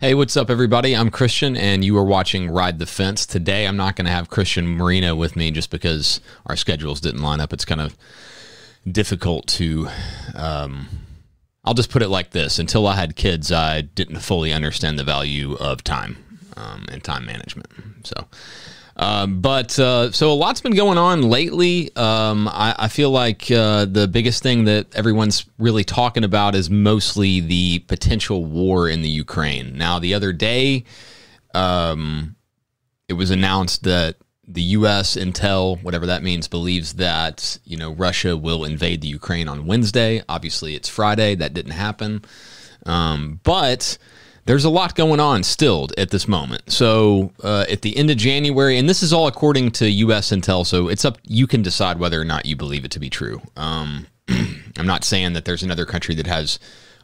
Hey, what's up, everybody? I'm Christian, and you are watching Ride the Fence. Today, I'm not going to have Christian Marino with me just because our schedules didn't line up. It's kind of difficult to. Um, I'll just put it like this until I had kids, I didn't fully understand the value of time um, and time management. So um, but uh, so a lot's been going on lately. Um, I, I, feel like uh, the biggest thing that everyone's really talking about is mostly the potential war in the Ukraine. Now, the other day, um, it was announced that the U.S. intel, whatever that means, believes that you know Russia will invade the Ukraine on Wednesday. Obviously, it's Friday. That didn't happen, um, but there's a lot going on still at this moment. So uh, at the end of January, and this is all according to U.S. Intel, so it's up. You can decide whether or not you believe it to be true. Um, I'm not saying that there's another country that has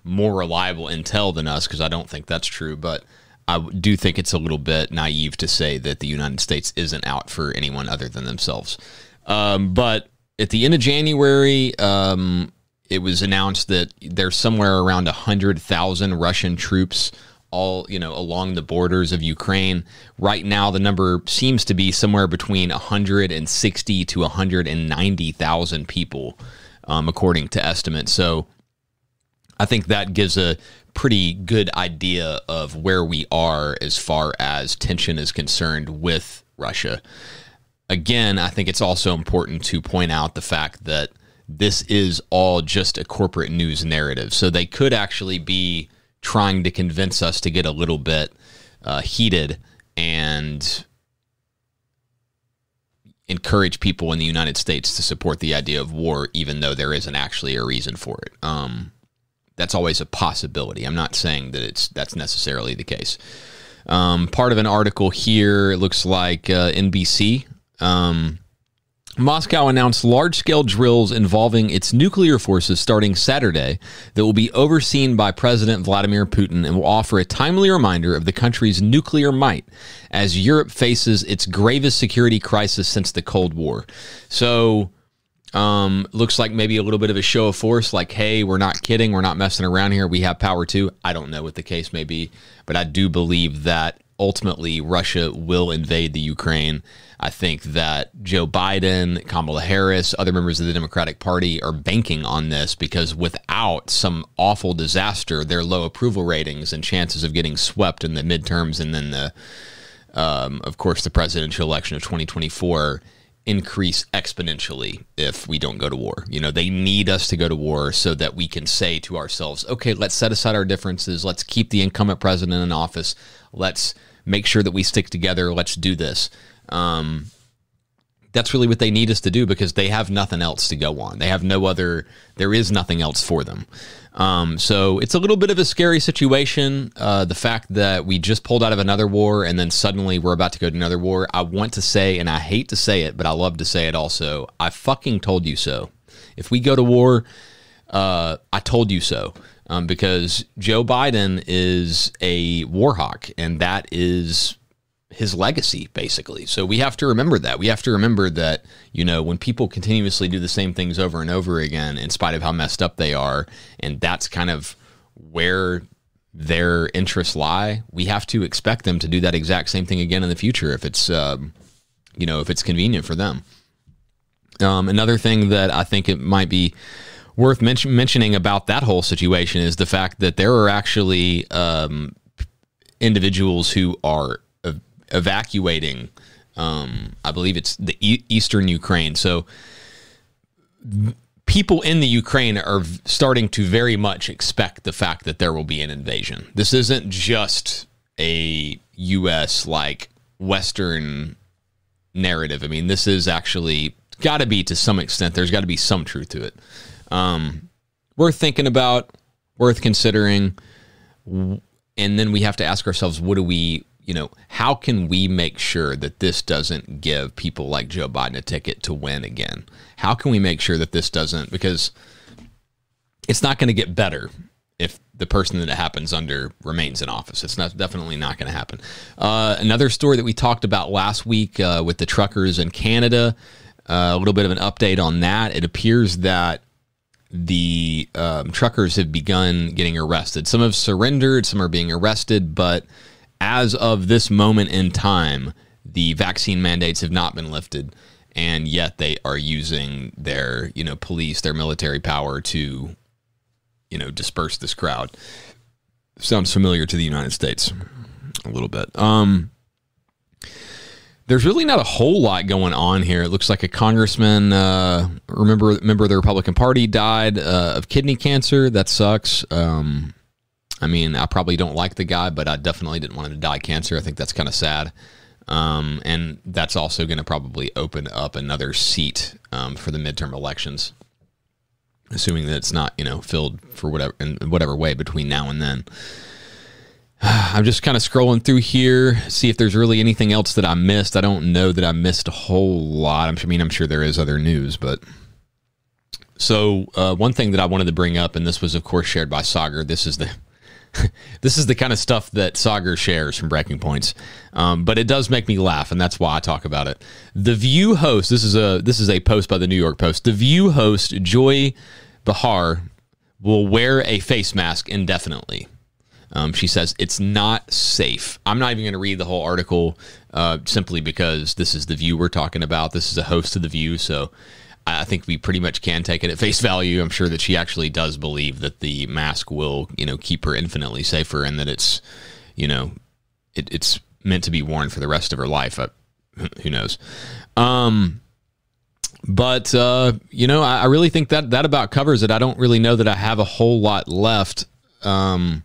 more reliable intel than us because I don't think that's true, but I do think it's a little bit naive to say that the United States isn't out for anyone other than themselves. Um, but at the end of January, um, it was announced that there's somewhere around 100,000 Russian troops all you know along the borders of Ukraine. Right now, the number seems to be somewhere between 160 to 190 thousand people, um, according to estimates. So, I think that gives a pretty good idea of where we are as far as tension is concerned with Russia. Again, I think it's also important to point out the fact that this is all just a corporate news narrative. So they could actually be trying to convince us to get a little bit uh, heated and encourage people in the United States to support the idea of war, even though there isn't actually a reason for it. Um, that's always a possibility. I'm not saying that it's that's necessarily the case. Um, part of an article here it looks like uh, NBC. Um, Moscow announced large scale drills involving its nuclear forces starting Saturday that will be overseen by President Vladimir Putin and will offer a timely reminder of the country's nuclear might as Europe faces its gravest security crisis since the Cold War. So, um, looks like maybe a little bit of a show of force, like, hey, we're not kidding, we're not messing around here, we have power too. I don't know what the case may be, but I do believe that ultimately Russia will invade the Ukraine. I think that Joe Biden, Kamala Harris, other members of the Democratic Party are banking on this because without some awful disaster, their low approval ratings and chances of getting swept in the midterms and then the, um, of course, the presidential election of 2024 increase exponentially if we don't go to war. You know, they need us to go to war so that we can say to ourselves, okay, let's set aside our differences. Let's keep the incumbent president in office. Let's make sure that we stick together. Let's do this. Um, that's really what they need us to do because they have nothing else to go on. They have no other, there is nothing else for them. Um, so it's a little bit of a scary situation. Uh, the fact that we just pulled out of another war and then suddenly we're about to go to another war. I want to say, and I hate to say it, but I love to say it also. I fucking told you so. If we go to war, uh, I told you so. Um, because Joe Biden is a war hawk, and that is his legacy, basically. So we have to remember that. We have to remember that, you know, when people continuously do the same things over and over again, in spite of how messed up they are, and that's kind of where their interests lie, we have to expect them to do that exact same thing again in the future if it's, um, you know, if it's convenient for them. Um, another thing that I think it might be worth men- mentioning about that whole situation is the fact that there are actually um, individuals who are evacuating. Um, I believe it's the e- eastern Ukraine. So people in the Ukraine are starting to very much expect the fact that there will be an invasion. This isn't just a U.S. like Western narrative. I mean, this is actually got to be to some extent. There's got to be some truth to it. Um, worth thinking about, worth considering, and then we have to ask ourselves, what do we you know, how can we make sure that this doesn't give people like Joe Biden a ticket to win again? How can we make sure that this doesn't, because it's not going to get better if the person that it happens under remains in office. It's not definitely not going to happen. Uh, another story that we talked about last week uh, with the truckers in Canada, uh, a little bit of an update on that. It appears that the um, truckers have begun getting arrested. Some have surrendered, some are being arrested, but as of this moment in time, the vaccine mandates have not been lifted, and yet they are using their, you know, police, their military power to, you know, disperse this crowd. Sounds familiar to the United States a little bit. Um, there's really not a whole lot going on here. It looks like a congressman, uh, remember, member of the Republican Party, died uh, of kidney cancer. That sucks. Um, I mean, I probably don't like the guy, but I definitely didn't want him to die cancer. I think that's kind of sad. Um, and that's also going to probably open up another seat um, for the midterm elections, assuming that it's not, you know, filled for whatever in whatever way between now and then. I'm just kind of scrolling through here, see if there's really anything else that I missed. I don't know that I missed a whole lot. I mean, I'm sure there is other news, but so uh, one thing that I wanted to bring up, and this was of course shared by Saagar. This is the this is the kind of stuff that Saagar shares from Breaking Points, um, but it does make me laugh, and that's why I talk about it. The View host. This is a this is a post by the New York Post. The View host Joy Behar will wear a face mask indefinitely. Um, she says it's not safe. I'm not even going to read the whole article uh, simply because this is the view we're talking about. This is a host of the view, so I think we pretty much can take it at face value. I'm sure that she actually does believe that the mask will, you know, keep her infinitely safer, and that it's, you know, it, it's meant to be worn for the rest of her life. Uh, who knows? Um, but uh, you know, I, I, really think that that about covers it. I don't really know that I have a whole lot left. Um,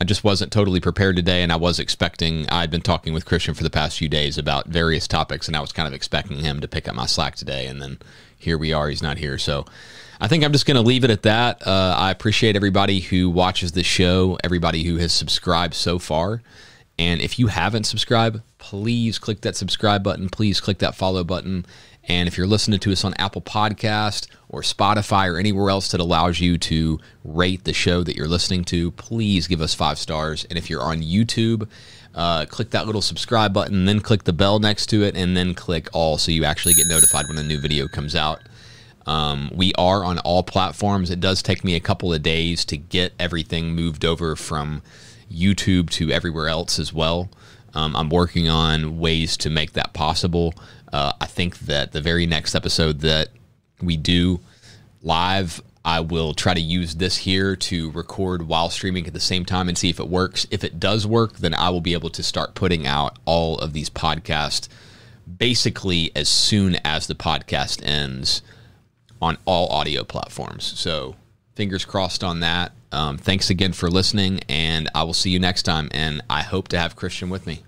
I just wasn't totally prepared today, and I was expecting. I'd been talking with Christian for the past few days about various topics, and I was kind of expecting him to pick up my slack today. And then here we are; he's not here, so I think I'm just going to leave it at that. Uh, I appreciate everybody who watches the show, everybody who has subscribed so far, and if you haven't subscribed, please click that subscribe button. Please click that follow button. And if you're listening to us on Apple Podcast or Spotify or anywhere else that allows you to rate the show that you're listening to, please give us five stars. And if you're on YouTube, uh, click that little subscribe button, then click the bell next to it, and then click all so you actually get notified when a new video comes out. Um, we are on all platforms. It does take me a couple of days to get everything moved over from YouTube to everywhere else as well. Um, I'm working on ways to make that possible. Uh, I think that the very next episode that we do live, I will try to use this here to record while streaming at the same time and see if it works. If it does work, then I will be able to start putting out all of these podcasts basically as soon as the podcast ends on all audio platforms. So fingers crossed on that. Um, thanks again for listening, and I will see you next time. And I hope to have Christian with me.